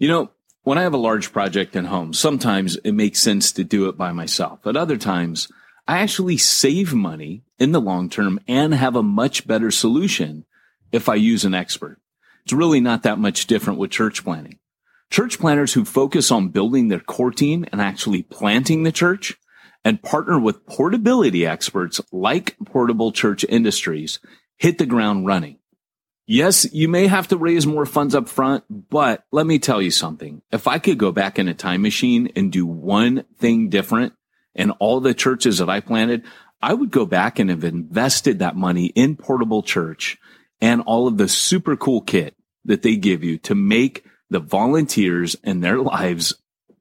You know, when I have a large project at home, sometimes it makes sense to do it by myself. At other times, I actually save money in the long term and have a much better solution if I use an expert. It's really not that much different with church planting. Church planners who focus on building their core team and actually planting the church and partner with portability experts like Portable Church Industries hit the ground running. Yes, you may have to raise more funds up front, but let me tell you something. If I could go back in a time machine and do one thing different in all the churches that I planted, I would go back and have invested that money in portable church and all of the super cool kit that they give you to make the volunteers and their lives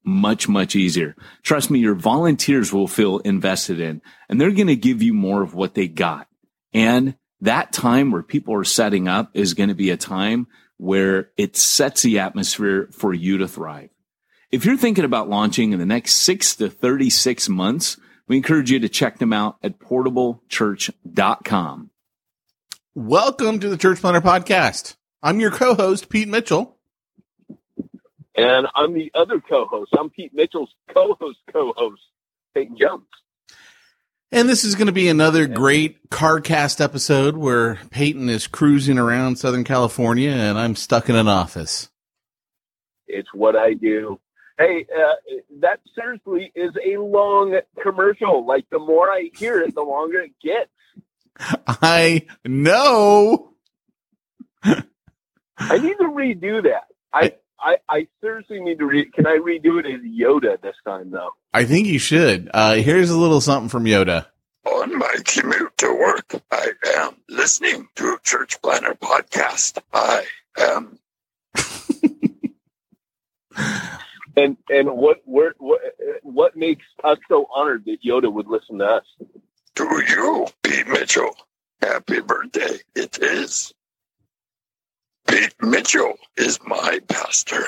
much, much easier. Trust me, your volunteers will feel invested in and they're going to give you more of what they got. And that time where people are setting up is going to be a time where it sets the atmosphere for you to thrive. If you're thinking about launching in the next six to 36 months, we encourage you to check them out at portablechurch.com. Welcome to the Church Planter Podcast. I'm your co-host, Pete Mitchell. And I'm the other co-host. I'm Pete Mitchell's co-host, co-host, Peyton Jones. And this is going to be another great CarCast episode where Peyton is cruising around Southern California and I'm stuck in an office. It's what I do. Hey, uh, that seriously is a long commercial. Like the more I hear it, the longer it gets. I know. I need to redo that. I, I, I seriously need to read. Can I redo it as Yoda this time, though? I think you should. Uh, here's a little something from Yoda. On my commute to work, I am listening to Church Planter podcast. I am. and and what what what what makes us so honored that Yoda would listen to us? To you, Pete Mitchell. Happy birthday! It is. Pete Mitchell is my pastor.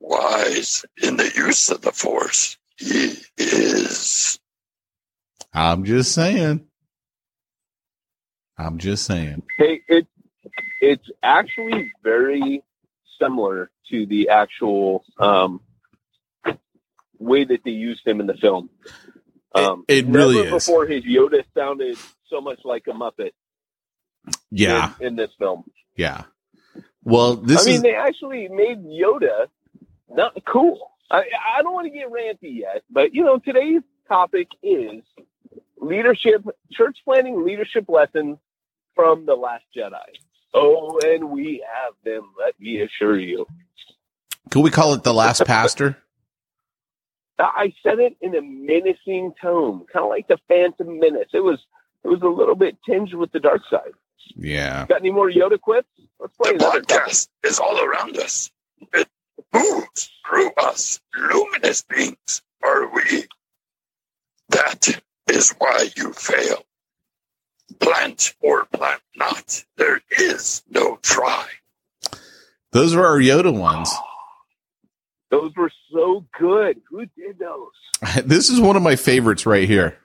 Wise in the use of the force. He is. I'm just saying. I'm just saying. Hey, it it's actually very similar to the actual um, way that they used him in the film. Um, it, it really is. Before his Yoda sounded so much like a Muppet. Yeah. In, in this film. Yeah. Well, this I mean, is... they actually made Yoda not cool. I, I don't want to get ranty yet, but you know, today's topic is leadership, church planting leadership lessons from the Last Jedi. Oh, and we have them. Let me assure you. Can we call it the Last Pastor? I said it in a menacing tone, kind of like the Phantom Menace. It was it was a little bit tinged with the dark side. Yeah. Got any more Yoda quips? Let's play The another couple. podcast is all around us. It moves through us. Luminous beings are we. That is why you fail. Plant or plant not. There is no try. Those were our Yoda ones. Those were so good. Who did those? This is one of my favorites right here.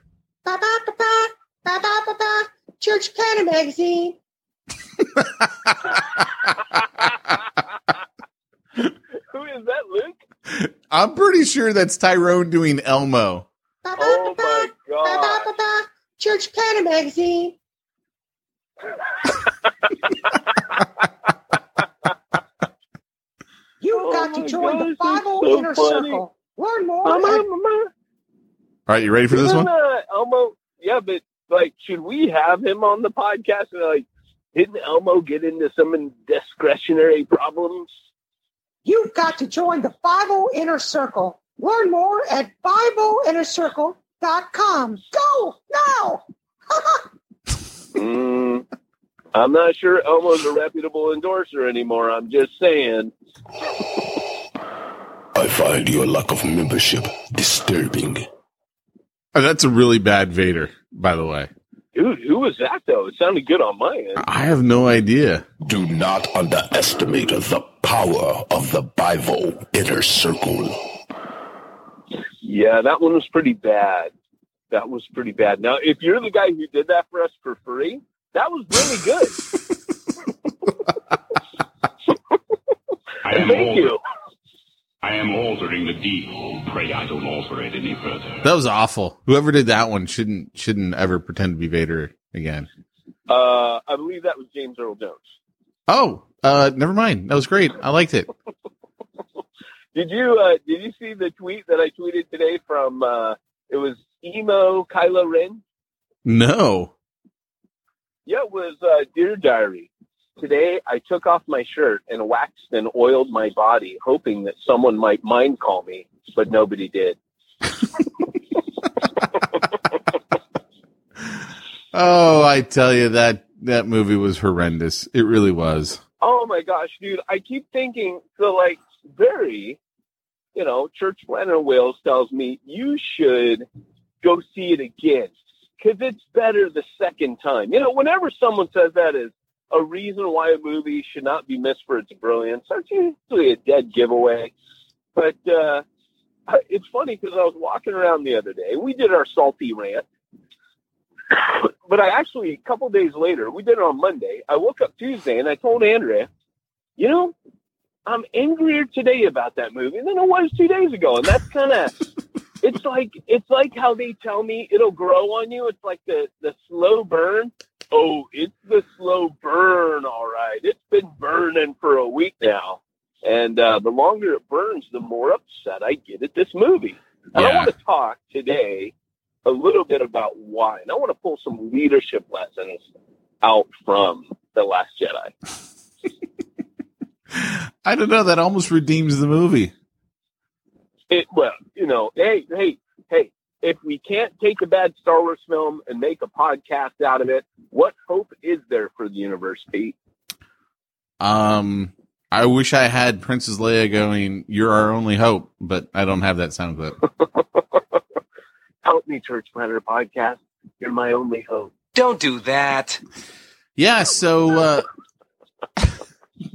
Ba-ba-ba-ba, ba-ba-ba-ba, Church Planter Magazine. Who is that, Luke? I'm pretty sure that's Tyrone doing Elmo. Oh my god! ba-ba-ba-ba, Church Planter Magazine. You've Oh got to join the gosh, it's Bible so Inner funny. Circle. Learn more Mama, at mama. All right, you ready for this one? Uh, Elmo, yeah, but like, should we have him on the podcast? And, like, didn't Elmo get into some discretionary problems? You've got to join the Bible Inner Circle. Learn more at BibleInnerCircle.com. Go now! Mm, I'm not sure Elmo's a reputable endorser anymore. I'm just saying. I find your lack of membership disturbing. Oh, that's a really bad Vader, by the way. Dude, who was that though? It sounded good on my end. I have no idea. Do not underestimate the power of the Bible inner circle. Yeah, that one was pretty bad. That was pretty bad. Now, if you're the guy who did that for us for free, that was really good. Thank alter- you. I am altering the deal. Pray I don't alter it any further. That was awful. Whoever did that one shouldn't shouldn't ever pretend to be Vader again. Uh, I believe that was James Earl Jones. Oh, uh, never mind. That was great. I liked it. Did you uh, did you see the tweet that I tweeted today from uh, it was emo Kylo Ren? No. Yeah, it was uh, Dear Diary. Today I took off my shirt and waxed and oiled my body, hoping that someone might mind call me, but nobody did. Oh, I tell you that that movie was horrendous. It really was. Oh my gosh, dude! I keep thinking so. Like Barry, you know, Church Planner Wales tells me you should go see it again because it's better the second time. You know, whenever someone says that is a reason why a movie should not be missed for its brilliance, that's usually a dead giveaway. But uh, it's funny because I was walking around the other day. We did our salty rant. but I actually, a couple days later, we did it on Monday. I woke up Tuesday and I told Andrea, you know, I'm angrier today about that movie than I was two days ago. And that's kind of, it's like, it's like how they tell me it'll grow on you. It's like the, the slow burn. Oh, it's the slow burn. All right. It's been burning for a week now. And uh, the longer it burns, the more upset I get at this movie. And I want to talk today a little bit about why. And I want to pull some leadership lessons out from The Last Jedi. I don't know. That almost redeems the movie. It, well, you know, hey, hey, hey, if we can't take a bad Star Wars film and make a podcast out of it, what hope is there for the universe, Pete? Um, I wish I had Princess Leia going, "You're our only hope," but I don't have that sound clip. Help me, Church Planter Podcast. You're my only hope. Don't do that. Yeah. So uh,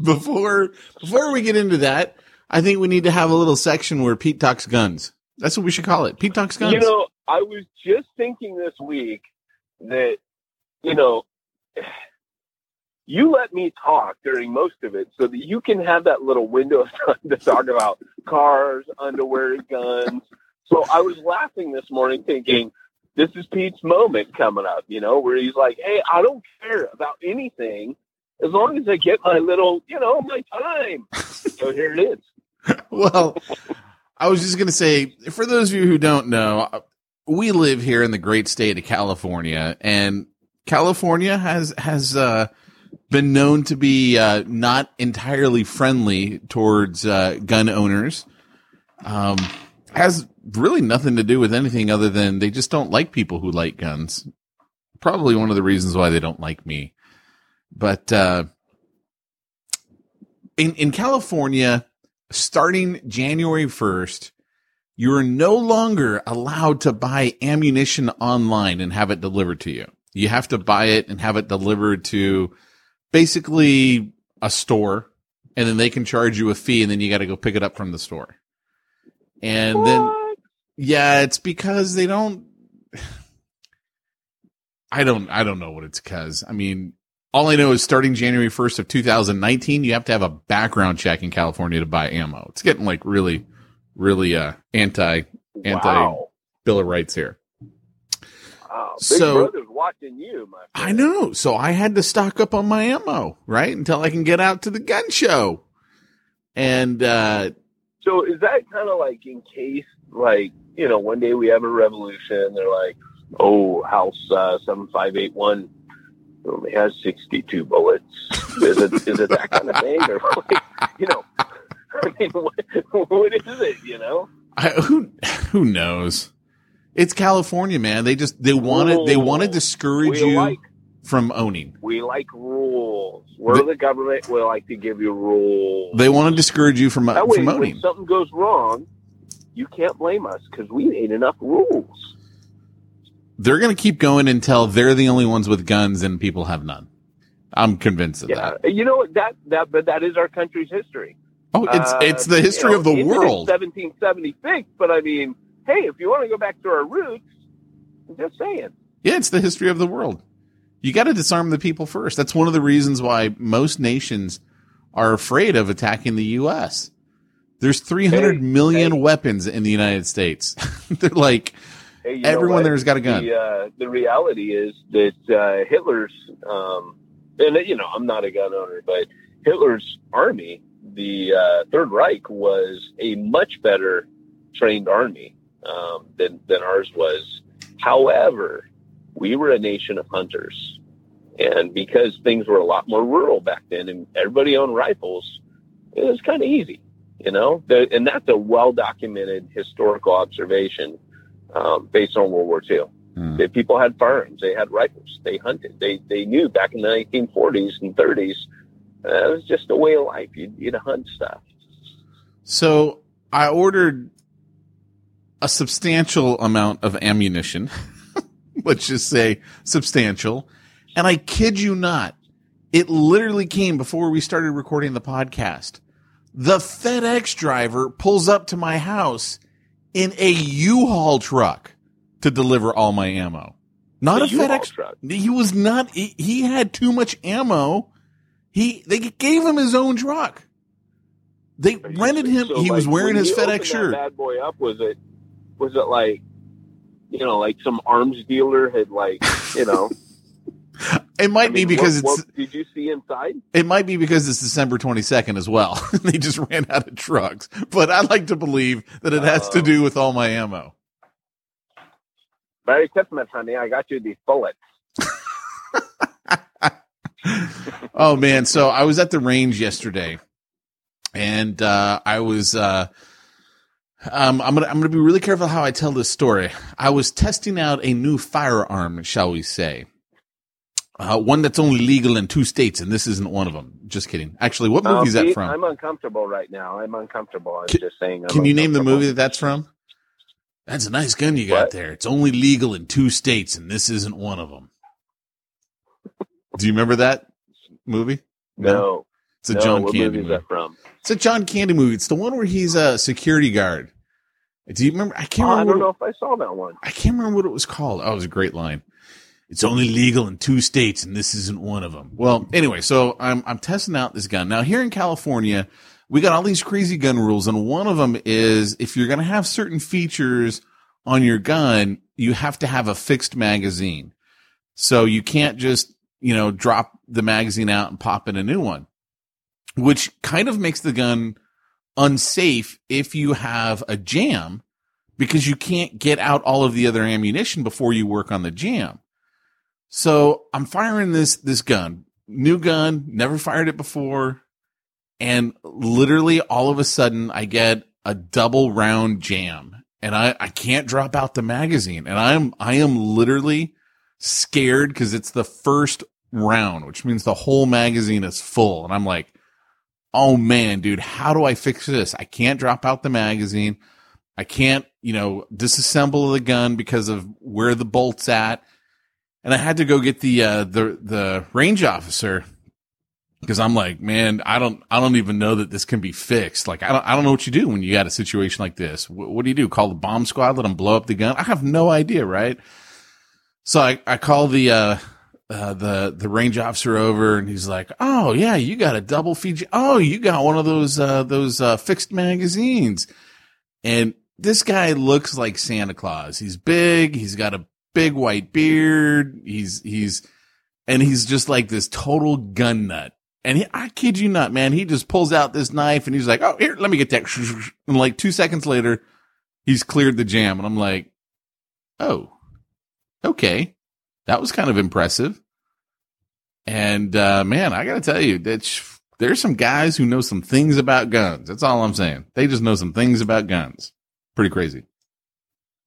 before before we get into that, I think we need to have a little section where Pete talks guns. That's what we should call it. Pete talks guns. You know, I was just thinking this week that, you know, you let me talk during most of it so that you can have that little window of time to talk about cars, underwear, guns. So I was laughing this morning thinking, this is Pete's moment coming up, you know, where he's like, hey, I don't care about anything as long as I get my little, you know, my time. so here it is. well, I was just going to say, for those of you who don't know, we live here in the great state of California, and California has has uh, been known to be uh, not entirely friendly towards uh, gun owners. Um, has really nothing to do with anything other than they just don't like people who like guns. Probably one of the reasons why they don't like me. But uh, in in California, starting January first, you are no longer allowed to buy ammunition online and have it delivered to you. You have to buy it and have it delivered to basically a store, and then they can charge you a fee, and then you got to go pick it up from the store. And then, yeah, it's because they don't. I don't. I don't know what it's because. I mean, all I know is starting January first of 2019, you have to have a background check in California to buy ammo. It's getting like really, really uh anti anti Wow. Bill of Rights here. Wow. Big So- Brother's watching you, my friend. I know. So I had to stock up on my ammo, right? Until I can get out to the gun show. And uh So is that kind of like in case, like you know, one day we have a revolution? They're like, "Oh, House uh, seven five eight one only has sixty two bullets." Is it is it that kind of thing, or like, you know? I mean, what, what is it? You know? I, who who knows? It's California, man. They just they want to they want to discourage We you like from owning. we like rules. We're the government. We like to give you rules. They want to discourage you from That way, from when owning. something goes wrong, you can't blame us because we made enough rules. They're going to keep going until they're the only ones with guns and people have none. I'm convinced of Yeah, that. you know? That that but that is our country's history. Oh, it's Uh, it's the history you know, of the world. 1776. But I mean, hey, if you want to go back to our roots, I'm just saying. Yeah, it's the history of the world. You got to disarm the people first. That's one of the reasons why most nations are afraid of attacking the U.S. There's three hundred million weapons in the United States. They're like Hey, everyone what? there's got a gun. The, uh, the reality is that uh, Hitler's, um, and you know, I'm not a gun owner, but Hitler's army, the uh, Third Reich, was a much better trained army um, than than ours was. However, we were a nation of hunters, and because things were a lot more rural back then, and everybody owned rifles, it was kind of easy, you know. The, and that's a well documented historical observation um, based on World War II. That people had firearms, they had rifles, they hunted, they they knew back in the 1940s and 30s. Uh, it was just a way of life. You'd, you'd hunt stuff. So I ordered a substantial amount of ammunition. Let's just say substantial. And I kid you not, it literally came before we started recording the podcast. The FedEx driver pulls up to my house in a U-Haul truck to deliver all my ammo. Not A a, U-Haul FedEx truck? He was not, he, he had too much ammo. He, they gave him his own truck. They rented him. So, he was wearing his FedEx shirt. Bad boy up. Was it? Was it like? You know, like some arms dealer had like, you know. It might I be because what, it's what did you see inside? it might be because it's December 22nd as well. they just ran out of trucks. But I like to believe that it has to Oh. do with all my ammo. Merry Christmas, honey. I got you these bullets. Oh man, so I was at the range yesterday and uh I was uh um I'm to I'm going to be really careful how I tell this story. I was testing out a new firearm, shall we say. Uh, one that's only legal in two states, and this isn't one of them. Just kidding. Actually, what movie Um, is that from? I'm uncomfortable right now. I'm uncomfortable. I'm Can- just saying. I'm Can you name the movie that that's from? That's a nice gun you got What? there. It's only legal in two states, and this isn't one of them. Do you remember that movie? No. It's a no, John Candy movie from? It's a John Candy movie. It's the one where he's a security guard. Do you remember? I can't Oh, I don't know what, if I saw that one. I can't remember what it was called. Oh, it was a great line. It's only legal in two states, and this isn't one of them. Well, anyway, so I'm I'm testing out this gun now. Here in California, we got all these crazy gun rules, and one of them is if you're going to have certain features on your gun, you have to have a fixed magazine. So you can't just you know drop the magazine out and pop in a new one, which kind of makes the gun unsafe if you have a jam because you can't get out all of the other ammunition before you work on the jam. So I'm firing this, this gun, new gun, never fired it before. And literally all of a sudden I get a double round jam and I, I can't drop out the magazine and I'm, I am literally scared because it's the first round, which means the whole magazine is full. And I'm like, oh man, dude, how do I fix this? I can't drop out the magazine. I can't, you know, disassemble the gun because of where the bolt's at. And I had to go get the, uh, the, the range officer because I'm like, man, I don't, I don't even know that this can be fixed. Like, I don't, I don't know what you do when you got a situation like this. What, what do you do? Call the bomb squad, let them blow up the gun? I have no idea, right? So I, I call the, uh, uh, the the range officer over and he's like, "Oh yeah, you got a double feature. Oh, you got one of those uh, those uh, fixed magazines." And this guy looks like Santa Claus. He's big. He's got a big white beard. He's he's and he's just like this total gun nut. And he, I kid you not, man, he just pulls out this knife and he's like, "Oh, here, let me get that." And like two seconds later, he's cleared the jam, and I'm like, "Oh, okay." That was kind of impressive. And uh, man, I got to tell you that there's some guys who know some things about guns. That's all I'm saying. They just know some things about guns. Pretty crazy.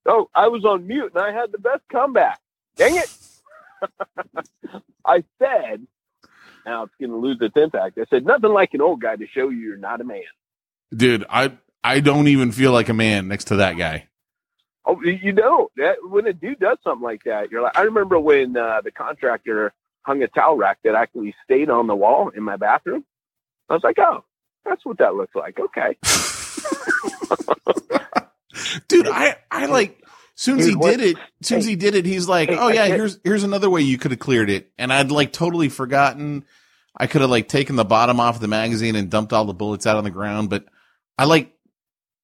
Oh, I was on mute and I had the best comeback. Dang it. I said, now it's going to lose its impact. I said, nothing like an old guy to show you you're not a man. Dude, I I don't even feel like a man next to that guy. Oh, you know, that, when a dude does something like that, you're like, I remember when uh, the contractor hung a towel rack that actually stayed on the wall in my bathroom. I was like, oh, that's what that looks like. Okay. Dude, I, I like, soon as he did it, soon as he did it, he's like, oh yeah, here's, here's another way you could have cleared it. And I'd like totally forgotten. I could have like taken the bottom off the magazine and dumped all the bullets out on the ground, but I like,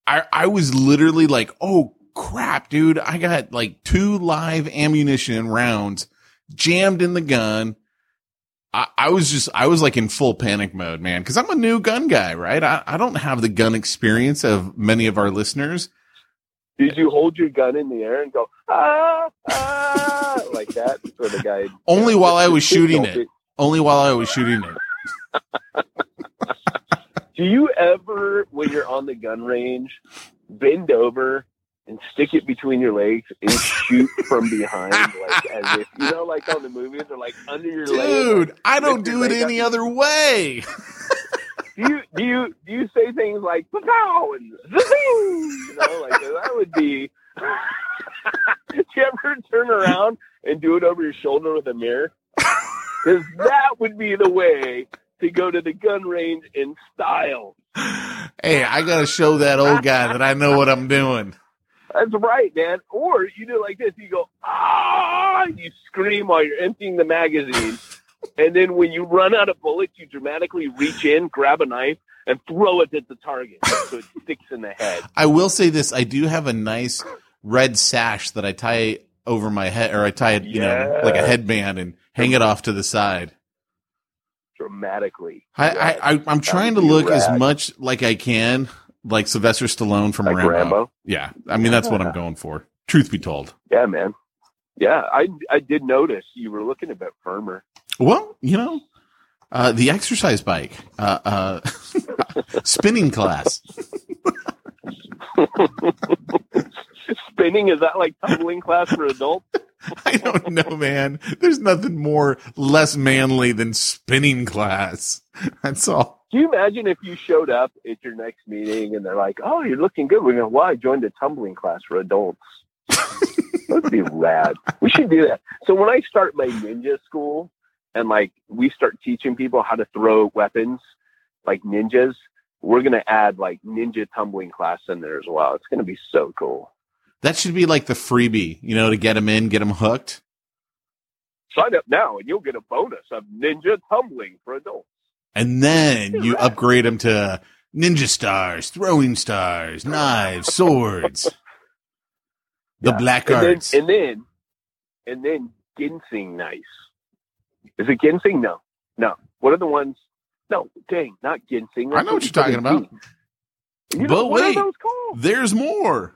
I, I was literally like, oh crap, dude, I got like two live ammunition rounds jammed in the gun. I, I was just, I was like in full panic mode, man, cause I'm a new gun guy, right? I, I don't have the gun experience of many of our listeners. Did you hold your gun in the air and go, ah, ah, like that? So the guy. Only while I was shooting it. Only while I was shooting it. Do you ever, when you're on the gun range, bend over and stick it between your legs and shoot from behind, like as if you know, like on the movies, or like under your leg? Dude, I don't do it up? any other way. Do you do you do you say things like "pow" and "zing"? You know, like that would be. do you ever turn around and do it over your shoulder with a mirror? Because that would be the way to go to the gun range in style. Hey, I gotta show that old guy that I know what I'm doing. That's right, man. Or you do it like this: you go ah, you scream while you're emptying the magazine, and then when you run out of bullets, you dramatically reach in, grab a knife, and throw it at the target so it sticks in the head. I will say this: I do have a nice red sash that I tie over my head, or I tie it, you know, like a headband and hang it off to the side. dramatically. I, I, I I'm trying to look as much like I can, like Sylvester Stallone from Like Rambo. Rambo? Yeah, I mean that's what I'm going for. Truth be told. Yeah, man. Yeah, I I did notice you were looking a bit firmer. Well, you know, uh, the exercise bike, uh, uh, spinning class. Spinning is that like tumbling class for adults? I don't know, man. There's nothing more less manly than spinning class. That's all. Can you imagine if you showed up at your next meeting and they're like, "Oh, you're looking good." We go, "Well, I joined a tumbling class for adults." That'd be rad. We should do that. So when I start my ninja school and like we start teaching people how to throw weapons like ninjas, we're gonna add like ninja tumbling class in there as well. It's gonna be so cool. That should be like the freebie, you know, to get them in, get them hooked. Sign up now and you'll get a bonus of ninja tumbling for adults. And then you upgrade them to ninja stars, throwing stars, knives, swords, the Yeah. black and arts. Then, and then, and then ginseng nice. Is it ginseng? No, no. What are the ones? No, dang, not ginseng. I know what you're talking about. You know, But wait, there's more.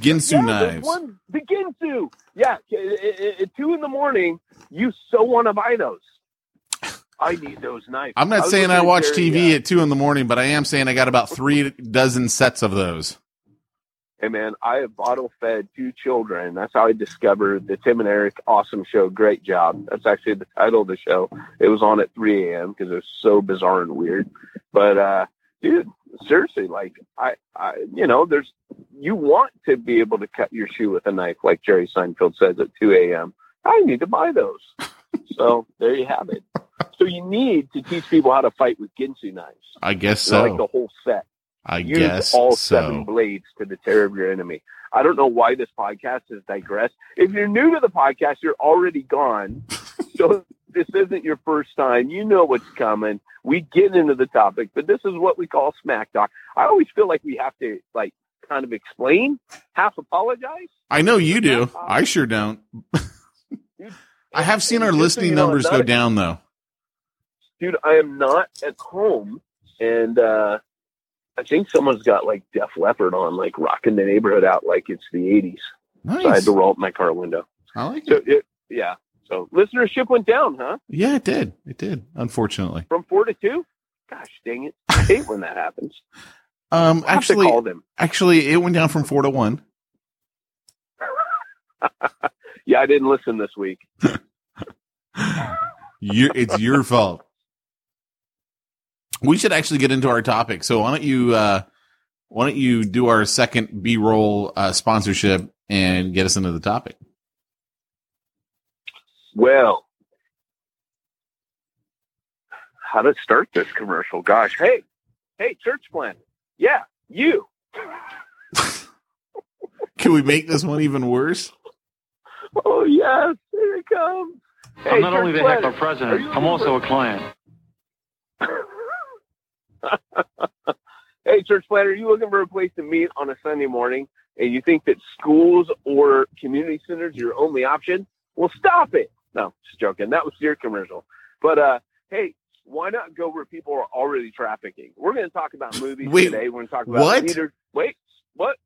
Ginsu yeah, knives. one, the ginsu. Yeah, i- i- at two in the morning, you so want to buy those. I need those knives. I'm not was saying I watch TV uh, at two in the morning, but I am saying I got about three dozen sets of those. Hey man, I have bottle fed two children. That's how I discovered the Tim and Eric awesome show. Great job. That's actually the title of the show. It was on at 3 a.m. because it was so bizarre and weird. But uh, dude, seriously, like I, I, you know, there's you want to be able to cut your shoe with a knife, like Jerry Seinfeld says at 2 a.m. I need to buy those. so there you have it. So you need to teach people how to fight with Ginsu knives. I guess so. like the whole set. I Use guess all so. seven blades to the terror of your enemy. I don't know why this podcast has digressed. If you're new to the podcast, you're already gone. so this isn't your first time. You know what's coming. We get into the topic, but this is what we call smack talk. I always feel like we have to like kind of explain, half apologize. I know you do. I sure don't. I have seen our so listening you know, numbers go down though. Dude, I am not at home and uh I think someone's got like Def Leppard on, like rocking the neighborhood out like it's the 80s. So I had to roll up my car window. I like So it. it, yeah. So listenership went down, huh? Yeah, it did. It did. Unfortunately. From four to two. Gosh dang it! I hate when that happens. Um, I'll actually, call them. actually, it went down from four to one. Yeah, I didn't listen this week. Your, it's your fault. We should actually get into our topic. So why don't you, uh, why don't you do our second B roll uh, sponsorship and get us into the topic? Well, how to start this commercial? Gosh, hey, hey, church plan. Yeah, you. Can we make this one even worse? Oh yes, here it comes. Hey, I'm not only the heckler planner, are president, I'm also a client. hey, church planner, are you looking for a place to meet on a Sunday morning and you think that schools or community centers are your only option? Well, stop it. No, just joking. That was your commercial. But, uh, hey, why not go where people are already trafficking? We're going to talk about movies Wait, today. We're going to talk about what? leaders. Wait, what?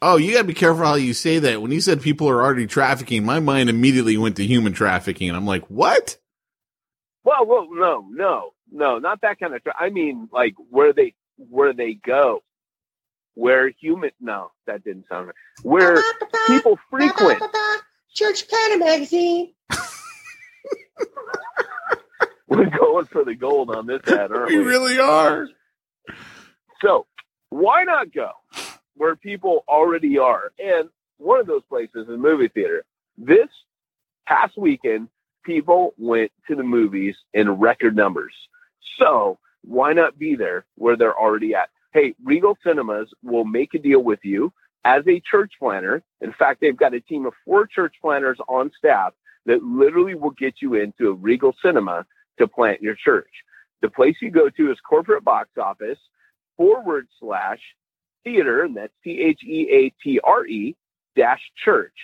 Oh, you gotta be careful how you say that. When you said people are already trafficking, my mind immediately went to human trafficking. And I'm like, what? Well, well, no, no, no, not that kind of. Tra- I mean, like where they where they go, where human. No, that didn't sound right. Where people frequent. Church Planter Magazine. We're going for the gold on this ad, aren't we? We really are. So why not go where people already are? And one of those places is movie theater. This past weekend, people went to the movies in record numbers. So why not be there where they're already at? Hey, Regal Cinemas will make a deal with you as a church planner. In fact, they've got a team of four church planners on staff that literally will get you into a Regal Cinema to plant your church. The place you go to is corporate box office forward slash theater, and that's T H E A T R E dash church.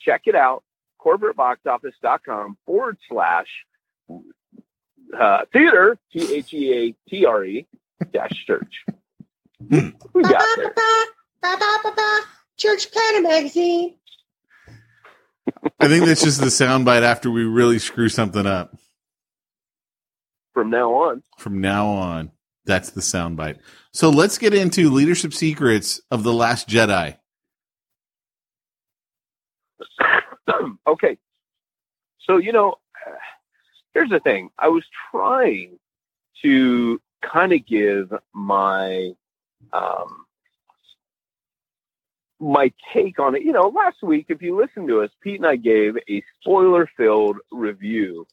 Check it out, corporateboxoffice.com forward slash uh, theater, T H E A T R E dash church. we got there. Church Planter Magazine. I think that's just the soundbite after we really screw something up. From now on, From now on, that's the soundbite. So let's get into leadership secrets of the Last Jedi. okay. So, you know, here's the thing. I was trying to kind of give my um my take on it. You know, last week if you listened to us, Pete and I gave a spoiler-filled review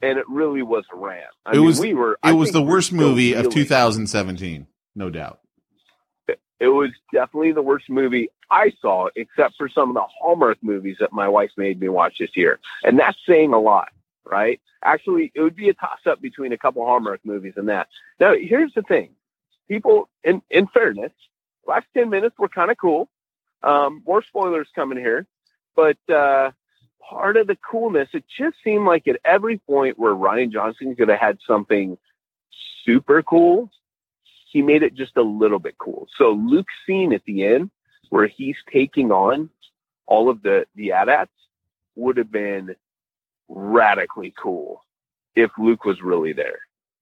and it really was a rant. I it mean, was we were it I was the worst movie of 2017, no doubt. it was definitely the worst movie I saw, except for some of the Hallmark movies that my wife made me watch this year. And that's saying a lot, right? Actually, it would be a toss up between a couple Hallmark movies and that. Now, here's the thing people, in, in fairness, last 10 minutes were kind of cool. Um, more spoilers coming here. But uh, part of the coolness, it just seemed like at every point where Rian Johnson could have had something super cool, he made it just a little bit cool. So Luke's scene at the end where he's taking on all of the the AT-ATs would have been radically cool if Luke was really there,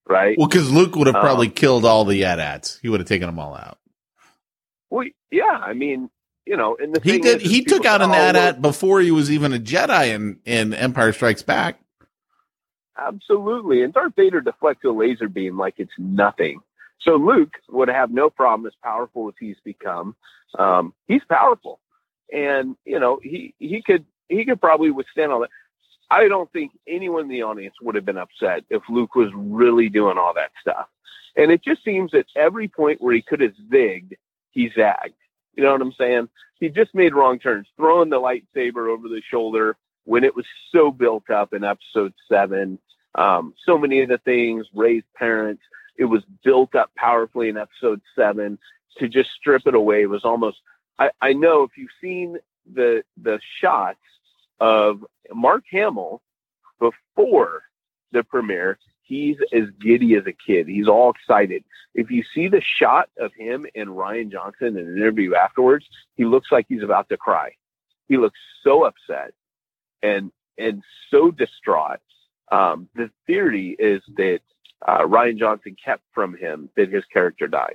right? Well, because Luke would have Um, probably killed all the AT-ATs. He would have taken them all out. Well, yeah, I mean, you know, and the He thing did. He took out an say, "Oh, AT-AT before he was even a Jedi in in Empire Strikes Back. Absolutely. And Darth Vader deflects a laser beam like it's nothing. So Luke would have no problem as powerful as he's become. Um, he's powerful. And, you know, he, he could, he could probably withstand all that. I don't think anyone in the audience would have been upset if Luke was really doing all that stuff. And it just seems at every point where he could have zigged, he zagged. You know what I'm saying? He just made wrong turns, throwing the lightsaber over the shoulder when it was so built up in episode seven. Um, so many of the things, Rey's parents, it was built up powerfully in episode seven. To just strip it away was almost. I, I know if you've seen the the shots of Mark Hamill before the premiere, he's as giddy as a kid. He's all excited. If you see the shot of him and Rian Johnson in an interview afterwards, he looks like he's about to cry. He looks so upset and and so distraught. Um, the theory is that uh, Rian Johnson kept from him that his character dies.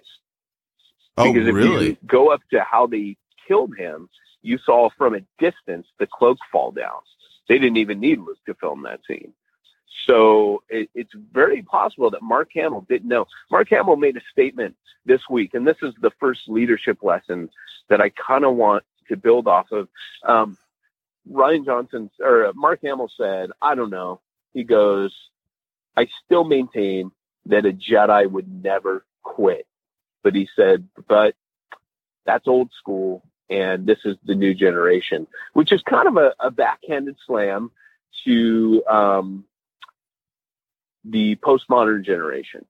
Oh, because if really? you go up to how they killed him, you saw from a distance the cloak fall down. They didn't even need Luke to film that scene. So it, it's very possible that Mark Hamill didn't know. Mark Hamill made a statement this week, and this is the first leadership lesson that I kind of want to build off of. Um, Rian Johnson or uh, Mark Hamill said, I don't know. He goes, I still maintain that a Jedi would never quit. But he said, but that's old school and this is the new generation, which is kind of a, a backhanded slam to um, the postmodern generation,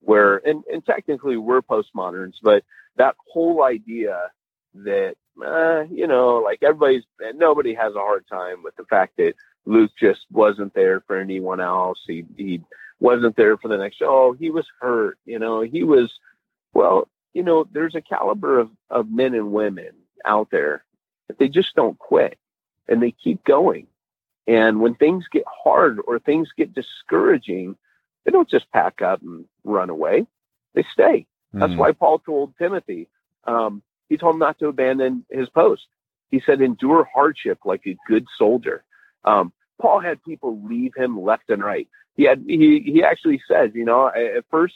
where and, and technically we're postmoderns, but that whole idea that uh, you know, like everybody's nobody has a hard time with the fact that Luke just wasn't there for anyone else. He he wasn't there for the next. Oh, he was hurt. You know, he was. Well, you know, there's a caliber of of men and women out there that they just don't quit and they keep going. And when things get hard or things get discouraging, they don't just pack up and run away. They stay. That's Mhm. why Paul told Timothy, um, he told him not to abandon his post. He said, endure hardship like a good soldier. Um, Paul had people leave him left and right. He had, he, he actually says, you know, at first,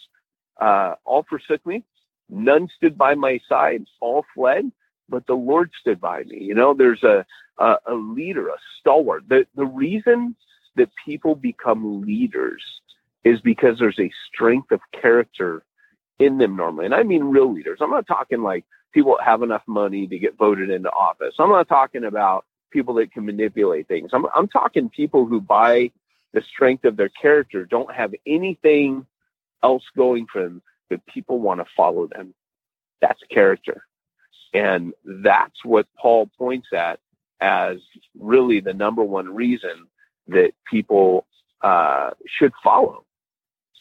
uh, all forsook me. None stood by my side. All fled, but the Lord stood by me. You know, there's a, a, a leader, a stalwart. The, the reason that people become leaders is because there's a strength of character in them normally. And I mean real leaders. I'm not talking like people that have enough money to get voted into office. I'm not talking about people that can manipulate things. I'm, I'm talking people who, by the strength of their character, don't have anything else going for them, but people want to follow them. That's character. And that's what Paul points at as really the number one reason that people uh, should follow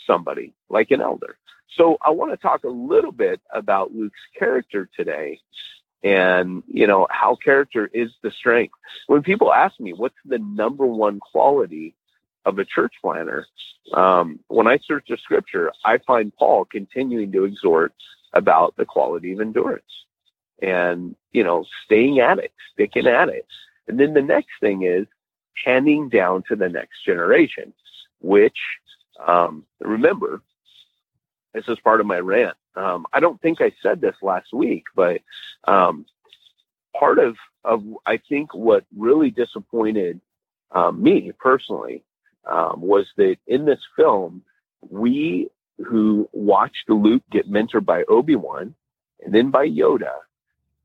somebody like an elder. So I want to talk a little bit about Luke's character today and, you know, how character is the strength. When people ask me what's the number one quality of a church planner, um, when I search the scripture, I find Paul continuing to exhort about the quality of endurance and, you know, staying at it, sticking at it. And then the next thing is handing down to the next generation, which, um, remember, this is part of my rant. Um, I don't think I said this last week, but um, part of, of I think what really disappointed um, me personally um, was that in this film, we who watched Luke get mentored by Obi Wan and then by Yoda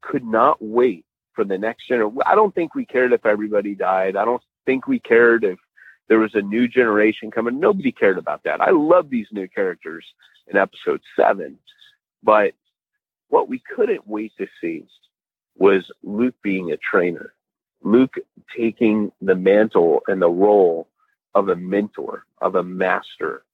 could not wait for the next generation. I don't think we cared if everybody died. I don't think we cared if there was a new generation coming. Nobody cared about that. I love these new characters in episode seven. But what we couldn't wait to see was Luke being a trainer, Luke taking the mantle and the role of a mentor, of a master,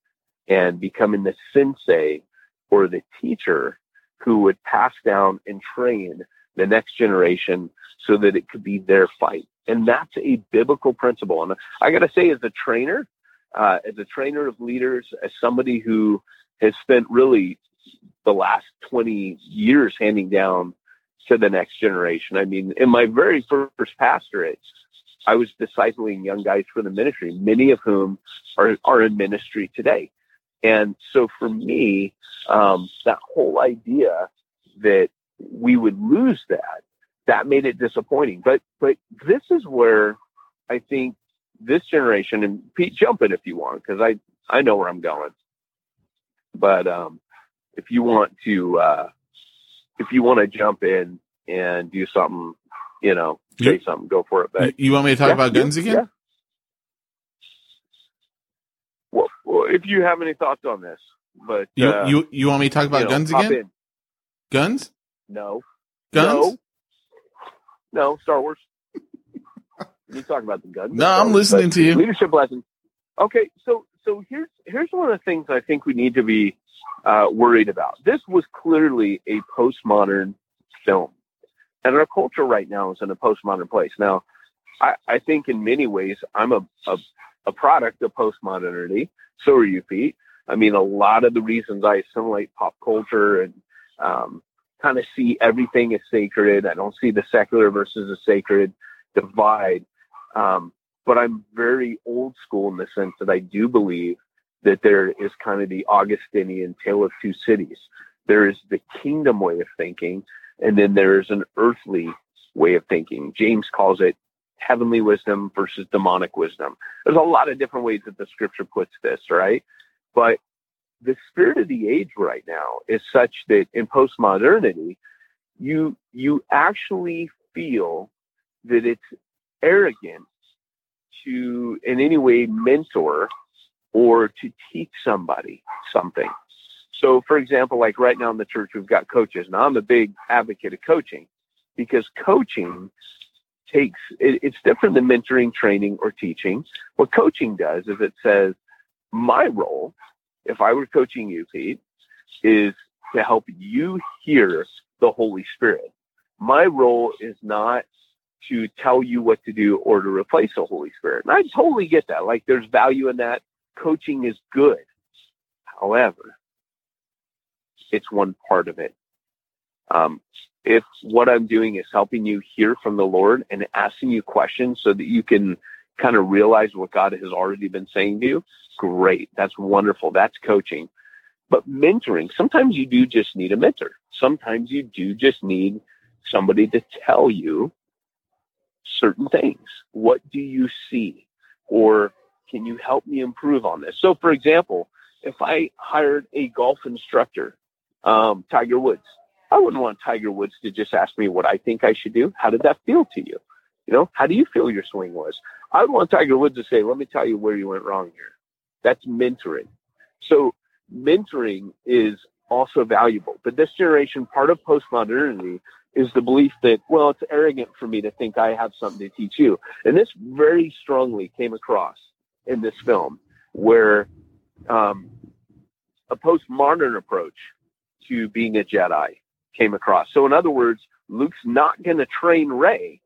and becoming the sensei or the teacher who would pass down and train the next generation so that it could be their fight. And that's a biblical principle. And I got to say, as a trainer, uh, as a trainer of leaders, as somebody who has spent really the last 20 years handing down to the next generation. I mean, in my very first pastorate, I was discipling young guys for the ministry, many of whom are, are in ministry today. And so for me, um, that whole idea that we would lose that, that made it disappointing. But, but this is where I think this generation and Pete, jump in if you want, because I, I know where I'm going. But, um, if you want to, uh, if you want to jump in and do something, you know, say something, go for it. But You, you want me to talk Yeah, about guns again? yeah. Well, if you have any thoughts on this, but You, uh, you you want me to talk about you know, guns again? in. Guns? No, Guns? no, no, Star Wars. you talk about the guns. No, I'm listening to you. Leadership lessons. Okay, so so here's here's one of the things I think we need to be uh, worried about. This was clearly a postmodern film, and our culture right now is in a postmodern place. Now, I, I think in many ways I'm a, a a product of postmodernity. So are you, Pete. I mean, a lot of the reasons I assimilate pop culture and um, kind of see everything as sacred. I don't see the secular versus the sacred divide. Um, but I'm very old school in the sense that I do believe that there is kind of the Augustinian tale of two cities. There is the kingdom way of thinking, and then there is an earthly way of thinking. James calls it heavenly wisdom versus demonic wisdom. There's a lot of different ways that the scripture puts this, right? But the spirit of the age right now is such that in postmodernity, you you actually feel that it's arrogant to in any way mentor or to teach somebody something. So for example, like right now in the church we've got coaches. Now I'm a big advocate of coaching because coaching takes it, it's different than mentoring, training, or teaching. What coaching does is it says my role, if I were coaching you, Pete, is to help you hear the Holy Spirit. My role is not to tell you what to do or to replace the Holy Spirit. And I totally get that. Like there's value in that. Coaching is good. However, it's one part of it. Um, if what I'm doing is helping you hear from the Lord and asking you questions so that you can kind of realize what God has already been saying to you, great. That's wonderful. That's coaching. But mentoring, sometimes you do just need a mentor. Sometimes you do just need somebody to tell you certain things. What do you see? Or can you help me improve on this? So, for example, if I hired a golf instructor, um, Tiger Woods, I wouldn't want Tiger Woods to just ask me what I think I should do. How did that feel to you? You know, how do you feel your swing was? I would want Tiger Woods to say, let me tell you where you went wrong here. That's mentoring. So mentoring is also valuable. But this generation, part of postmodernity is the belief that, well, it's arrogant for me to think I have something to teach you. And this very strongly came across in this film where um, a postmodern approach to being a Jedi came across. So in other words, Luke's not going to train Rey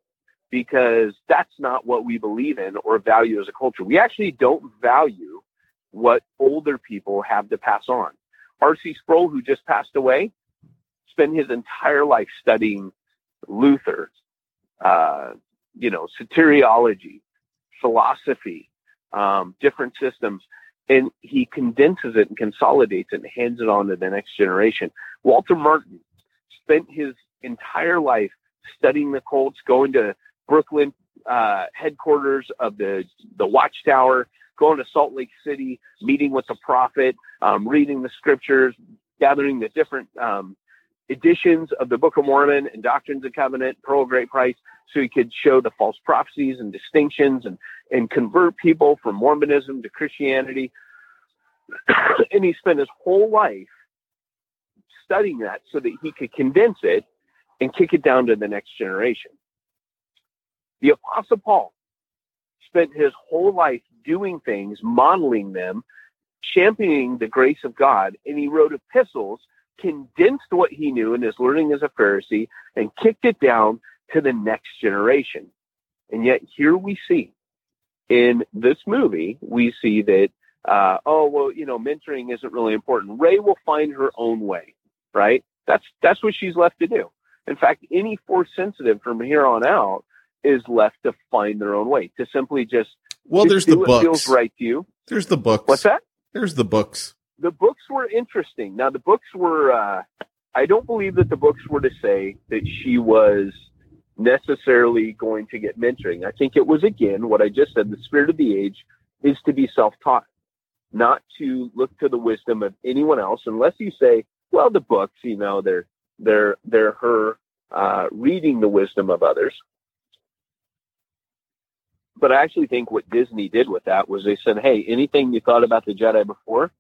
because that's not what we believe in or value as a culture. We actually don't value what older people have to pass on. R.C. Sproul, who just passed away, spent his entire life studying Luther, uh, you know, soteriology, philosophy, um, different systems, and he condenses it and consolidates it and hands it on to the next generation. Walter Martin spent his entire life studying the Colts, going to Brooklyn uh, headquarters of the the Watchtower, going to Salt Lake City, meeting with the prophet, um, reading the scriptures, gathering the different um, editions of the Book of Mormon and Doctrines and Covenant, Pearl of Great Price, so he could show the false prophecies and distinctions and and convert people from Mormonism to Christianity. and he spent his whole life studying that so that he could condense it and kick it down to the next generation. The Apostle Paul spent his whole life doing things, modeling them, championing the grace of God, and he wrote epistles, condensed what he knew in his learning as a Pharisee, and kicked it down to the next generation. And yet here we see in this movie, we see that, uh, oh, well, you know, mentoring isn't really important. Rey will find her own way, right? That's, that's what she's left to do. In fact, any force sensitive from here on out is left to find their own way, to simply just Well, just there's do the what books. feels right to you. There's the books. What's that? There's the books. the books were interesting. Now the books were uh I don't believe that the books were to say that she was necessarily going to get mentoring. I think it was again what I just said, the spirit of the age is to be self-taught, not to look to the wisdom of anyone else unless you say, well the books, you know, they're they're they're her uh reading the wisdom of others. But I actually think what Disney did with that was they said, "Hey, anything you thought about the Jedi before,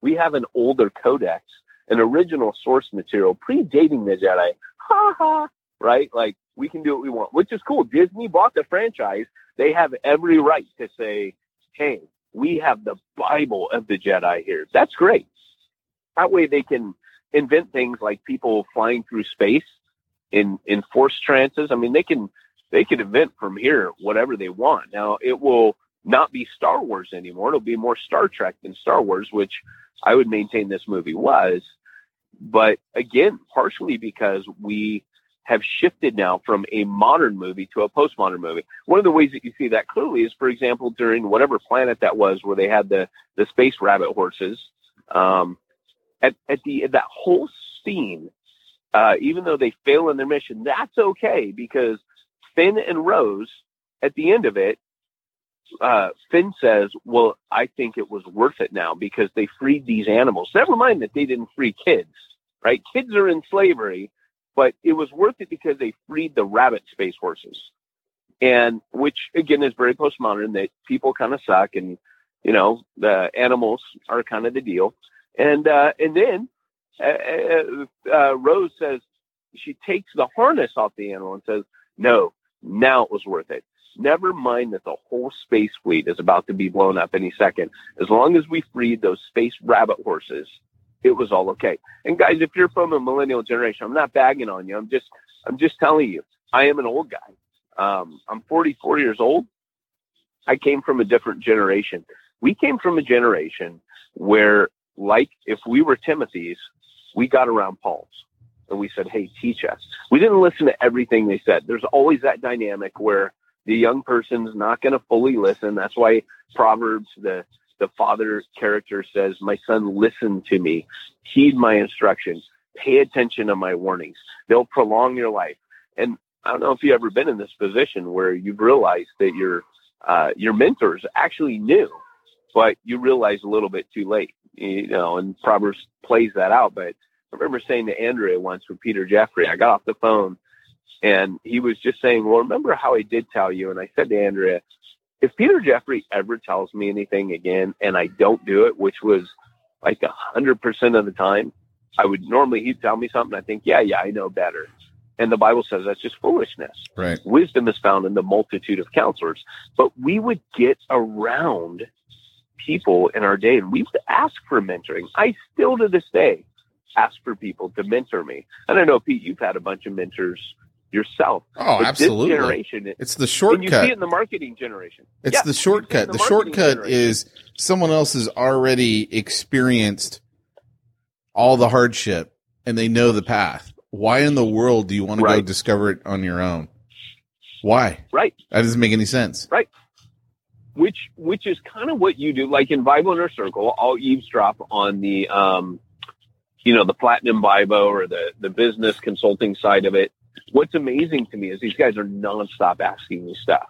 we have an older codex, an original source material predating the Jedi. Ha ha. Right? Like we can do what we want, which is cool. Disney bought the franchise. They have every right to say, hey, we have the Bible of the Jedi here. That's great. That way they can invent things like people flying through space in, in force trances. I mean, they can, they can invent from here whatever they want. Now it will not be Star Wars anymore. It'll be more Star Trek than Star Wars, which I would maintain this movie was. But again, partially because we have shifted now from a modern movie to a postmodern movie. One of the ways that you see that clearly is, for example, during whatever planet that was where they had the, the space rabbit horses. Um, at, at the, that whole scene, uh, even though they fail in their mission, that's okay because Finn and Rose at the end of it, uh, Finn says, well, I think it was worth it now because they freed these animals. Never mind that they didn't free kids, right? Kids are in slavery, but it was worth it because they freed the rabbit space horses. And which again is very postmodern that people kind of suck and, you know, the animals are kind of the deal. And, uh, and then, uh, uh, Rose says she takes the harness off the animal and says, no, now it was worth it. Never mind that the whole space fleet is about to be blown up any second. As long as we freed those space rabbit horses, it was all okay. And guys, if you're from a millennial generation, I'm not bagging on you. I'm just, I'm just telling you, I am an old guy. Um, I'm 44 years old. I came from a different generation. We came from a generation where, like, if we were Timothy's, we got around Paul's and we said, Hey, teach us. We didn't listen to everything they said. There's always that dynamic where the young person's not going to fully listen. That's why Proverbs, the, the father character says, my son, listen to me, heed my instructions, pay attention to my warnings. They'll prolong your life. And I don't know if you've ever been in this position where you've realized that your, uh, your mentors actually knew, but you realize a little bit too late, you know, and Proverbs plays that out. But I remember saying to Andrea once with Peter Jeffrey, I got off the phone and he was just saying, well, remember how I did tell you? And I said to Andrea, if Peter Jeffrey ever tells me anything again and I don't do it, which was like a hundred percent of the time, I would normally, he'd tell me something. I think, yeah, yeah, I know better. And the Bible says that's just foolishness. Right. Wisdom is found in the multitude of counselors. But we would get around people in our day and we would ask for mentoring. I still to this day ask for people to mentor me. And I know, Pete, you've had a bunch of mentors yourself. Oh, But absolutely. Generation, it- It's the and you see shortcut. it in the marketing generation. It's Yeah, the see it shortcut. The, shortcut generation. is someone else has already experienced all the hardship and they know the path. Why in the world do you want to go discover it on your own? Why? right. That doesn't make any sense. Which which is kind of what you do like in bible inner circle i'll eavesdrop on the um you know the platinum bible or the the business consulting side of it. What's amazing to me is these guys are nonstop asking me stuff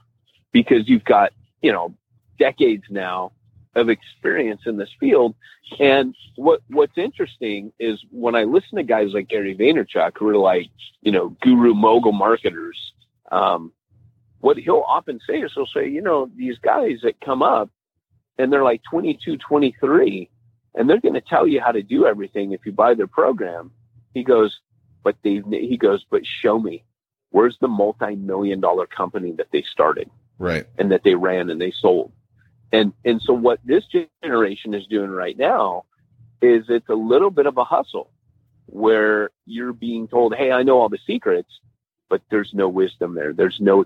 because you've got you know decades now of experience in this field. And what what's interesting is when i listen to guys like gary vaynerchuk who are like you know guru mogul marketers um what he'll often say is he'll say, you know, these guys that come up and they're like 22, 23, and they're going to tell you how to do everything if you buy their program. He goes, but they, he goes, but show me where's the multi-million dollar company that they started Right. and that they ran and they sold. And, and so what this generation is doing right now is it's a little bit of a hustle where you're being told, Hey, I know all the secrets, but there's no wisdom there. There's no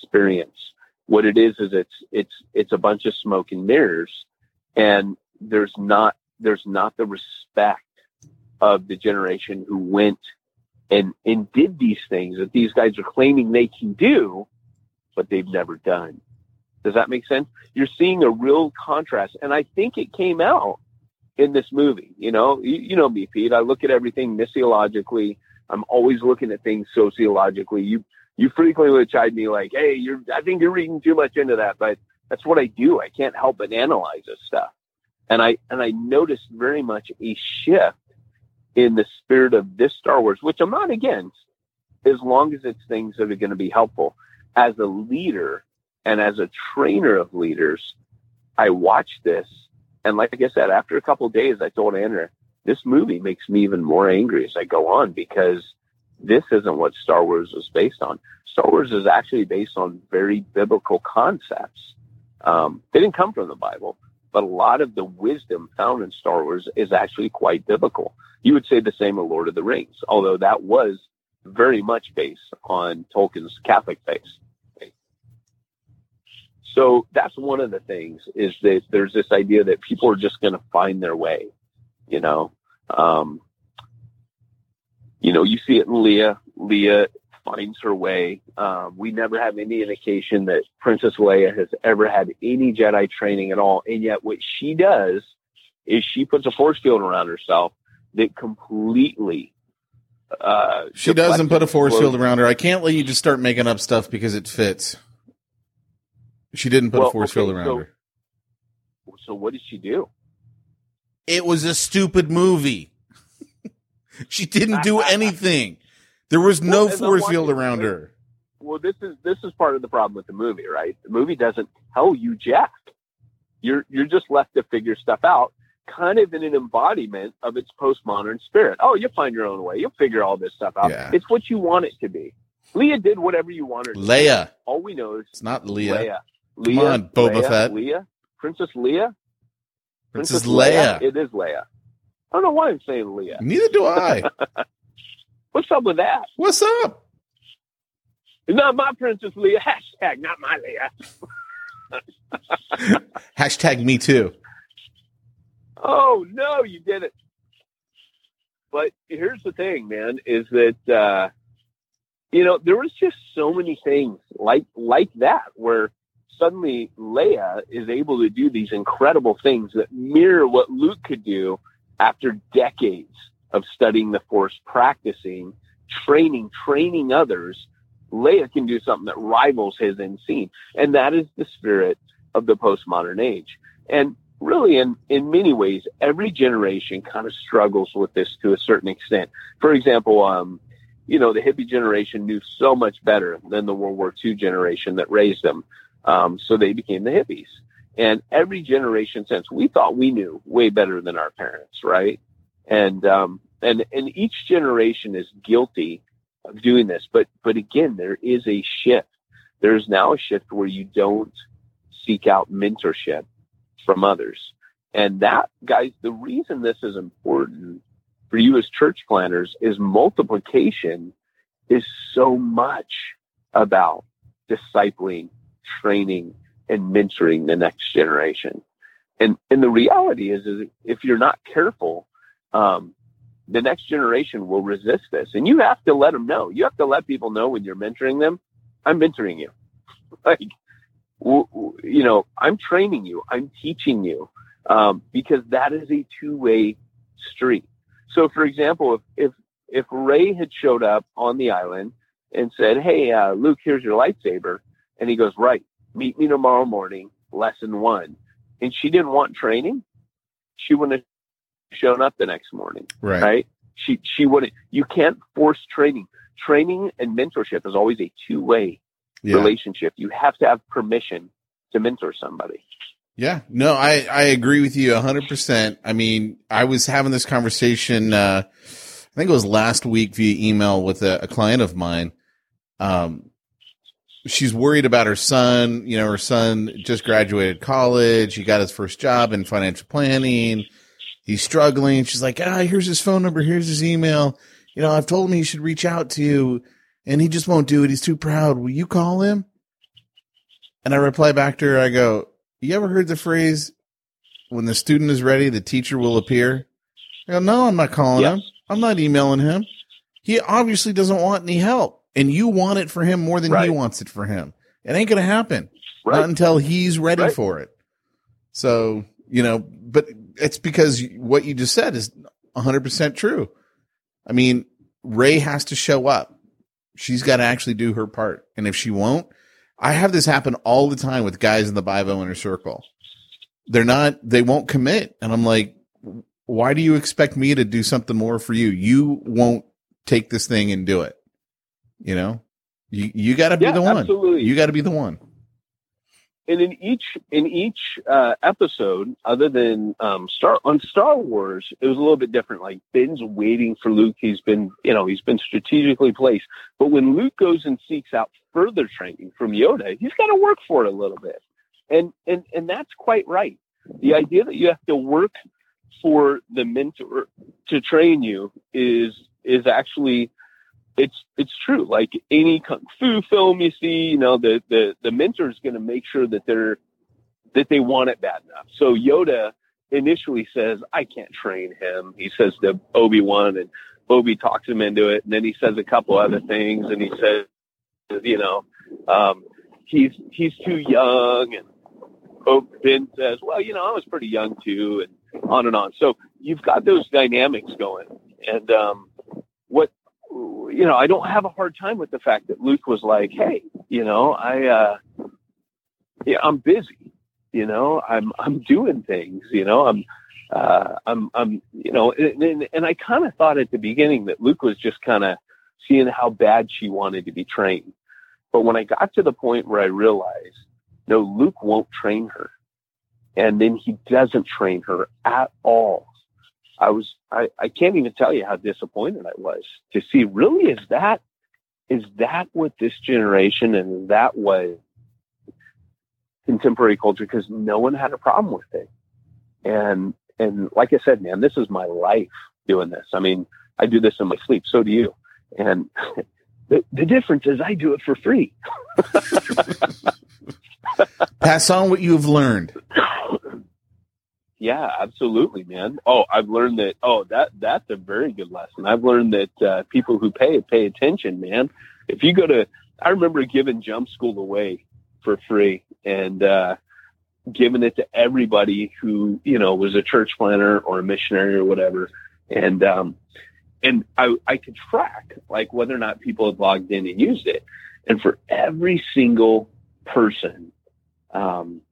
experience. What it is, is it's, it's, it's a bunch of smoke and mirrors and there's not, there's not the respect of the generation who went and and did these things that these guys are claiming they can do, but they've never done. Does that make sense? You're seeing a real contrast, and I think it came out in this movie. You know, you, you know me, Pete. I look at everything missiologically. I'm always looking at things sociologically. You you frequently would chide me like, "Hey, you're I think you're reading too much into that," but that's what I do. I can't help but analyze this stuff, and I and I noticed very much a shift in the spirit of this Star Wars, which I'm not against, as long as it's things that are going to be helpful. As a leader and as a trainer of leaders, I watched this, and like I said, after a couple days, I told Andrea, this movie makes me even more angry as I go on because this isn't what Star Wars was based on. Star Wars is actually based on very biblical concepts. Um, they didn't come from the Bible, but a lot of the wisdom found in Star Wars is actually quite biblical. You would say the same of Lord of the Rings, although that was very much based on Tolkien's Catholic faith. So that's one of the things is that there's this idea that people are just going to find their way, you know. Um, you know, you see it in Leia. Leia finds her way. Um, we never have any indication that Princess Leia has ever had any Jedi training at all. And yet what she does is she puts a force field around herself that completely uh, She doesn't put a force field around her. I can't let you just start making up stuff because it fits. She didn't put Well, a force okay, field around so- her. So what did she do? It was a stupid movie. she didn't do anything. There was no Well, force field around her. Well, this is this is part of the problem with the movie, right? The movie doesn't tell you jack. You're you're just left to figure stuff out, kind of in an embodiment of its postmodern spirit. Oh, you'll find your own way. You'll figure all this stuff out. Yeah. It's what you want it to be. Leah did whatever you wanted. her to. do. Leia. All we know is It's not Leia. Leia. Come on, Boba Leia, Fett. Leia, Princess Leia, Princess Leia. It is Leia. I don't know why I'm saying Leia. Neither do I. What's up with that? What's up? It's not my Princess Leia. Hashtag not my Leia. Hashtag me too. Oh no, you did it. But here's the thing, man, is that uh you know, there was just so many things like like that where suddenly Leia is able to do these incredible things that mirror what Luke could do after decades of studying the force, practicing, training, training others. Leia can do something that rivals his in scene. And that is the spirit of the postmodern age. And really in, in many ways, every generation kind of struggles with this to a certain extent. For example, um, you know, the hippie generation knew so much better than the World War II generation that raised them. Um, so they became the hippies. And every generation since we thought we knew way better than our parents, right? And, um, and, and each generation is guilty of doing this. But, but again, there is a shift. There's now a shift where you don't seek out mentorship from others. And that, guys, the reason this is important for you as church planters is multiplication is so much about discipling, training, and mentoring the next generation. And and the reality is, is if you're not careful, um, the next generation will resist this. And you have to let them know. You have to let people know when you're mentoring them, I'm mentoring you. like, w- w- you know, I'm training you. I'm teaching you. Um, because that is a two-way street. So, for example, if, if, if Rey had showed up on the island and said, Hey, uh, Luke, here's your lightsaber. And he goes, right, meet me tomorrow morning, lesson one. And she didn't want training. She wouldn't have shown up the next morning. Right. Right. She, she wouldn't, you can't force training. Training and mentorship is always a two way Yeah. relationship. You have to have permission to mentor somebody. Yeah, no, I, I agree with you hundred percent. I mean, I was having this conversation, uh, I think it was last week via email with a, a client of mine. Um, she's worried about her son. You know, her son just graduated college. He got his first job in financial planning. He's struggling. She's like, ah, here's his phone number. Here's his email. You know, I've told him he should reach out to you and he just won't do it. He's too proud. Will you call him? And I reply back to her. I go, you ever heard the phrase, when the student is ready, the teacher will appear? I go, no, I'm not calling him. I'm not emailing him. he obviously doesn't want any help, and you want it for him more than he wants it for him. It ain't gonna happen. Right. Not until he's ready Right. for it. So, you know, but it's because what you just said is 100% true. I mean, Rey has to show up. She's got to actually do her part. And if she won't, I have this happen all the time with guys in the Bible oh inner circle. They're not, they won't commit. And I'm like, why do you expect me to do something more for you? You won't take this thing and do it. You know, you, you got to be Yeah, the one. absolutely. You got to be the one. and in each in each uh, episode, other than um, Star on Star Wars, it was a little bit different. Like Ben's waiting for Luke. He's been you know he's been strategically placed. But when Luke goes and seeks out further training from Yoda, he's got to work for it a little bit. And and and that's quite right. The idea that you have to work for the mentor to train you is is actually it's it's true. Like any kung fu film you see, you know, the the the mentor is going to make sure that they're that they want it bad enough. So Yoda initially says, "I can't train him." He says to Obi Wan, and Obi talks him into it, and then he says a couple other things, and he says, you know, um, he's he's too young, and oh, Ben says, "Well, you know, I was pretty young too," and on and on. So you've got those dynamics going, and um, you know, I don't have a hard time with the fact that Luke was like, "Hey, you know, I, uh, yeah, I'm busy. You know, I'm I'm doing things. You know, I'm." Uh, I'm, I'm, you know, and, and, and I kind of thought at the beginning that Luke was just kind of seeing how bad she wanted to be trained. But when I got to the point where I realized, no, Luke won't train her. And then he doesn't train her at all. I was, I, I can't even tell you how disappointed I was to see really is that, is that what this generation and that what contemporary culture, because no one had a problem with it. And, and like I said, man, this is my life doing this. I mean, I do this in my sleep. So do you. And the, the difference is I do it for free. Pass on what you've learned. Yeah, absolutely, man. Oh, I've learned that. Oh, that that's a very good lesson. I've learned that uh, people who pay pay attention, man. If you go to, I remember giving Jump School away for free and uh, giving it to everybody who you know was a church planter or a missionary or whatever, and um, and I I could track like whether or not people had logged in and used it, and for every single person, um,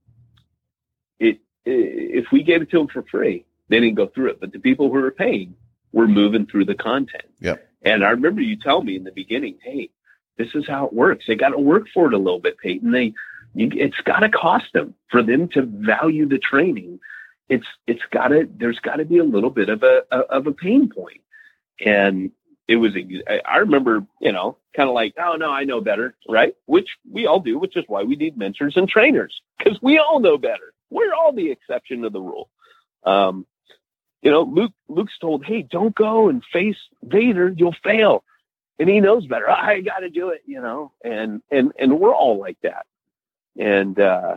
if we gave it to them for free, they didn't go through it. But the people who were paying were moving through the content. Yep. And I remember you tell me in the beginning, hey, this is how it works. They got to work for it a little bit, Peyton. They, you, it's got to cost them for them to value the training. It's it's got to there's got to be a little bit of a, a of a pain point. And it was I- I remember you know kind of like oh no I know better right which we all do which is why we need mentors and trainers because we all know better we're all the exception to the rule. Um, you know, Luke Luke's told, "Hey, don't go and face Vader; you'll fail." And he knows better. I got to do it, you know. And and and we're all like that. And uh,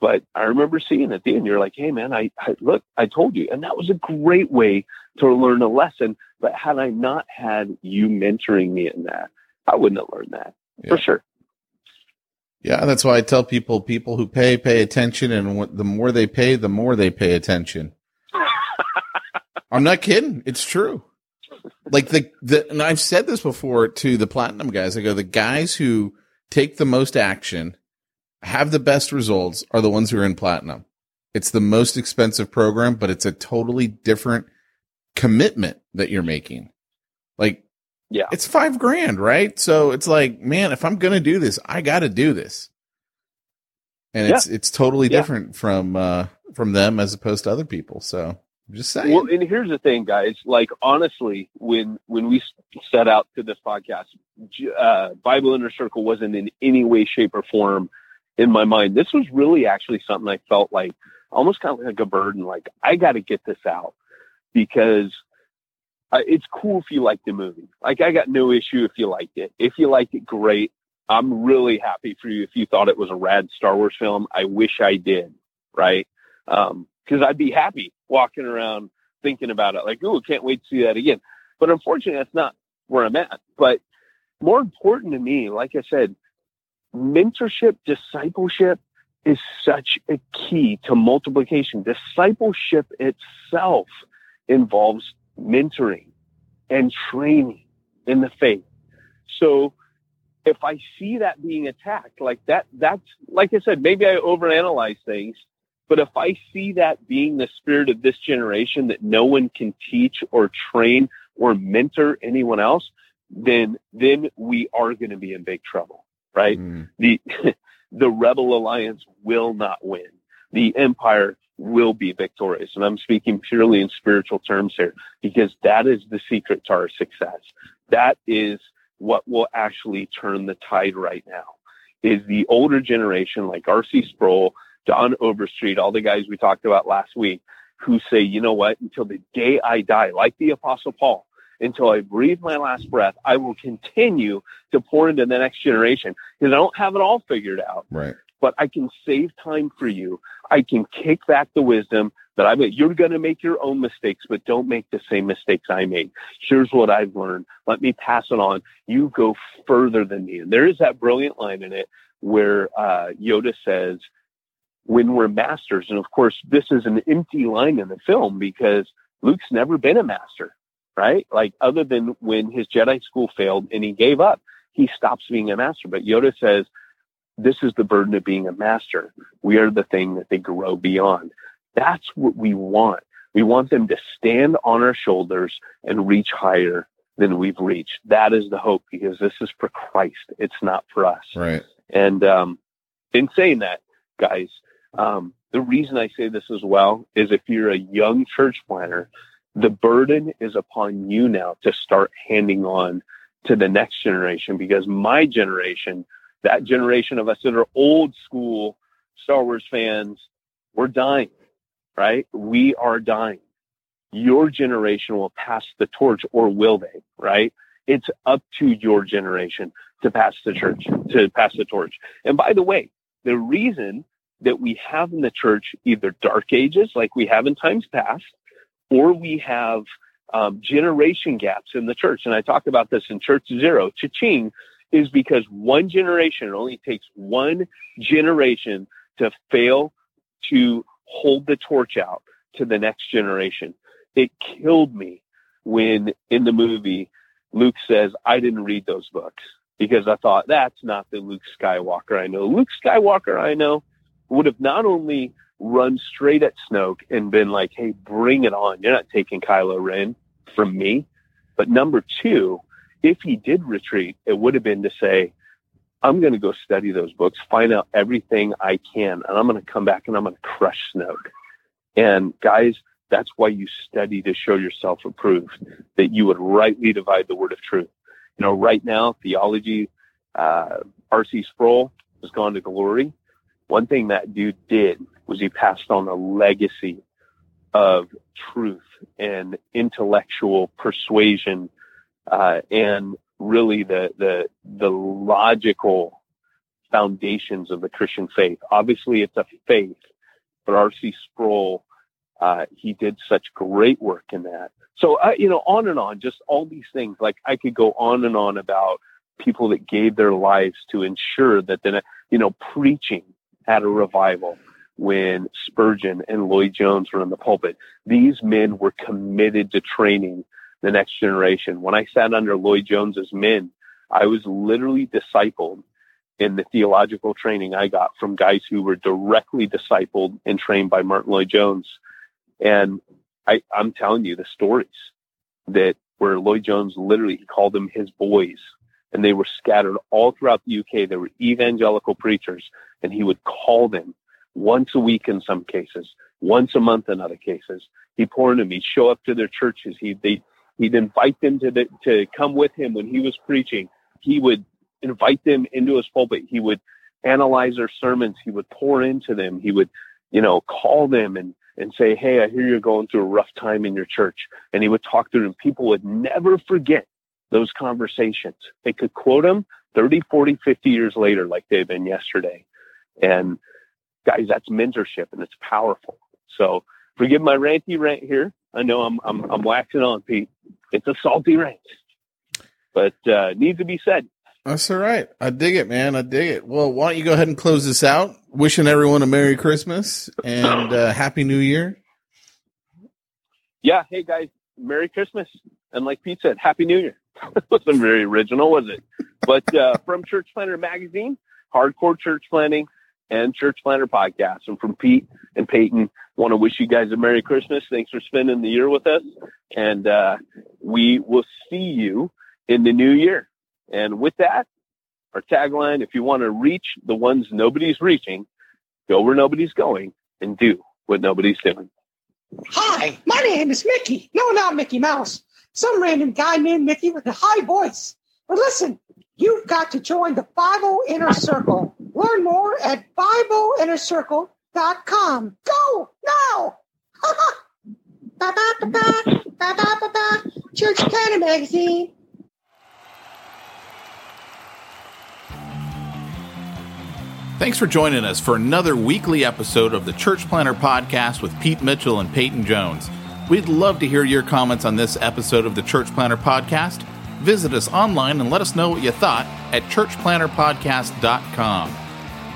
but I remember seeing at the end, you're like, "Hey, man, I, I look, I told you," and that was a great way to learn a lesson. But had I not had you mentoring me in that, I wouldn't have learned that for sure. Yeah, that's why I tell people people who pay pay attention, and what, the more they pay, the more they pay attention. I'm not kidding; it's true. Like the the, and I've said this before to the platinum guys. I go, the guys who take the most action, have the best results, are the ones who are in platinum. It's the most expensive program, but it's a totally different commitment that you're making. Like Yeah. it's five grand, right? So it's like, man, if I'm gonna do this, I got to do this. And it's it's totally Yeah. different from uh from them as opposed to other people. So I'm just saying. Well, and here's the thing, guys. Like honestly, when when we set out to this podcast, uh, Bible Inner Circle wasn't in any way, shape, or form in my mind. This was really actually something I felt like almost kind of like a burden. Like I got to get this out because uh, it's cool if you like the movie. Like I got no issue if you liked it. If you liked it, great. I'm really happy for you if you thought it was a rad Star Wars film. I wish I did, right? Um, cause I'd be happy walking around thinking about it like, oh, can't wait to see that again. But unfortunately, that's not where I'm at. But more important to me, like I said, mentorship, discipleship is such a key to multiplication. Discipleship itself involves mentoring and training in the faith. So if I see that being attacked, like that, that's, like I said, maybe I overanalyze things, but if I see that being the spirit of this generation that no one can teach or train or mentor anyone else, then, then we are going to be in big trouble, right? Mm. The, the rebel alliance will not win. The empire will be victorious. And I'm speaking purely in spiritual terms here because that is the secret to our success. That is what will actually turn the tide right now is the older generation like R.C. Sproul, Don Overstreet, all the guys we talked about last week who say, you know what, until the day I die, like the apostle Paul, until I breathe my last breath, I will continue to pour into the next generation because I don't have it all figured out Right. But I can save time for you. I can kick back the wisdom that I made. You're going to make your own mistakes, but don't make the same mistakes I made. Here's what I've learned. Let me pass it on. You go further than me. And there is that brilliant line in it where uh, Yoda says, when we're masters, and of course, this is an empty line in the film because Luke's never been a master, right? Like, other than when his Jedi school failed and he gave up, he stops being a master. But Yoda says, this is the burden of being a master. We are the thing that they grow beyond. That's what we want. We want them to stand on our shoulders and reach higher than we've reached. That is the hope because this is for Christ. It's not for us. Right. And um, in saying that, guys, um, the reason I say this as well is if you're a young church planter, the burden is upon you now to start handing on to the next generation because my generation, that generation of us that are old school Star Wars fans, we're dying, right? We are dying. Your generation will pass the torch or will they, right? It's up to your generation to pass the church, to pass the torch. And by the way, the reason that we have in the church either dark ages like we have in times past, or we have um, generation gaps in the church. And I talk about this in Church Zero, Cha-ching, is because one generation, it only takes one generation to fail to hold the torch out to the next generation. It killed me when in the movie Luke says, I didn't read those books because I thought that's not the Luke Skywalker I know. Luke Skywalker I know would have not only run straight at Snoke and been like, Hey, bring it on. You're not taking Kylo Ren from me. But number two, if he did retreat, it would have been to say, I'm going to go study those books, find out everything I can, and I'm going to come back and I'm going to crush Snoke. And guys, that's why you study to show yourself approved, that you would rightly divide the word of truth. You know, right now, theology, uh, R.C. Sproul has gone to glory. One thing that dude did was he passed on a legacy of truth and intellectual persuasion, uh, and really the, the, the logical foundations of the Christian faith. Obviously it's a faith, but R.C. Sproul, uh, he did such great work in that. So, uh, you know, on and on, just all these things. Like I could go on and on about people that gave their lives to ensure that the, you know, preaching had a revival when Spurgeon and Lloyd Jones were in the pulpit. These men were committed to training the next generation. When I sat under Lloyd Jones's men, I was literally discipled in the theological training I got from guys who were directly discipled and trained by Martyn Lloyd Jones. And I, I'm telling you the stories that where Lloyd Jones literally he called them his boys and they were scattered all throughout the UK. They were evangelical preachers and he would call them once a week in some cases, once a month in other cases. He'd pour into them. He'd show up to their churches. He'd, they, he'd invite them to the, to come with him when he was preaching. He would invite them into his pulpit. He would analyze their sermons. He would pour into them. He would, you know, call them and, and say, Hey, I hear you're going through a rough time in your church. And he would talk to them. People would never forget those conversations. They could quote them 30, 40, 50 years later, like they've been yesterday. And guys, that's mentorship and it's powerful. So forgive my ranty rant here. I know I'm, I'm, I'm waxing on Pete. It's a salty rant. but uh, needs to be said. That's all right. I dig it, man. I dig it. Well, why don't you go ahead and close this out? Wishing everyone a Merry Christmas and uh, Happy New Year. Yeah, hey guys, Merry Christmas, and like Pete said, Happy New Year. wasn't very original, was it? But uh, from Church Planter Magazine, Hardcore Church Planting, and Church Planter Podcast, and from Pete and Peyton, want to wish you guys a Merry Christmas. Thanks for spending the year with us, and uh, we will see you in the new year. And with that, our tagline: If you want to reach the ones nobody's reaching, go where nobody's going, and do what nobody's doing. Hi, my name is Mickey. No, not Mickey Mouse. Some random guy named Mickey with a high voice. But listen, you've got to join the Bible Inner Circle. Learn more at BibleInnerCircle.com. Go now! Church Planter Magazine. Thanks for joining us for another weekly episode of the Church Planter Podcast with Pete Mitchell and Peyton Jones. We'd love to hear your comments on this episode of the Church Planter Podcast. Visit us online and let us know what you thought at churchplanterpodcast.com.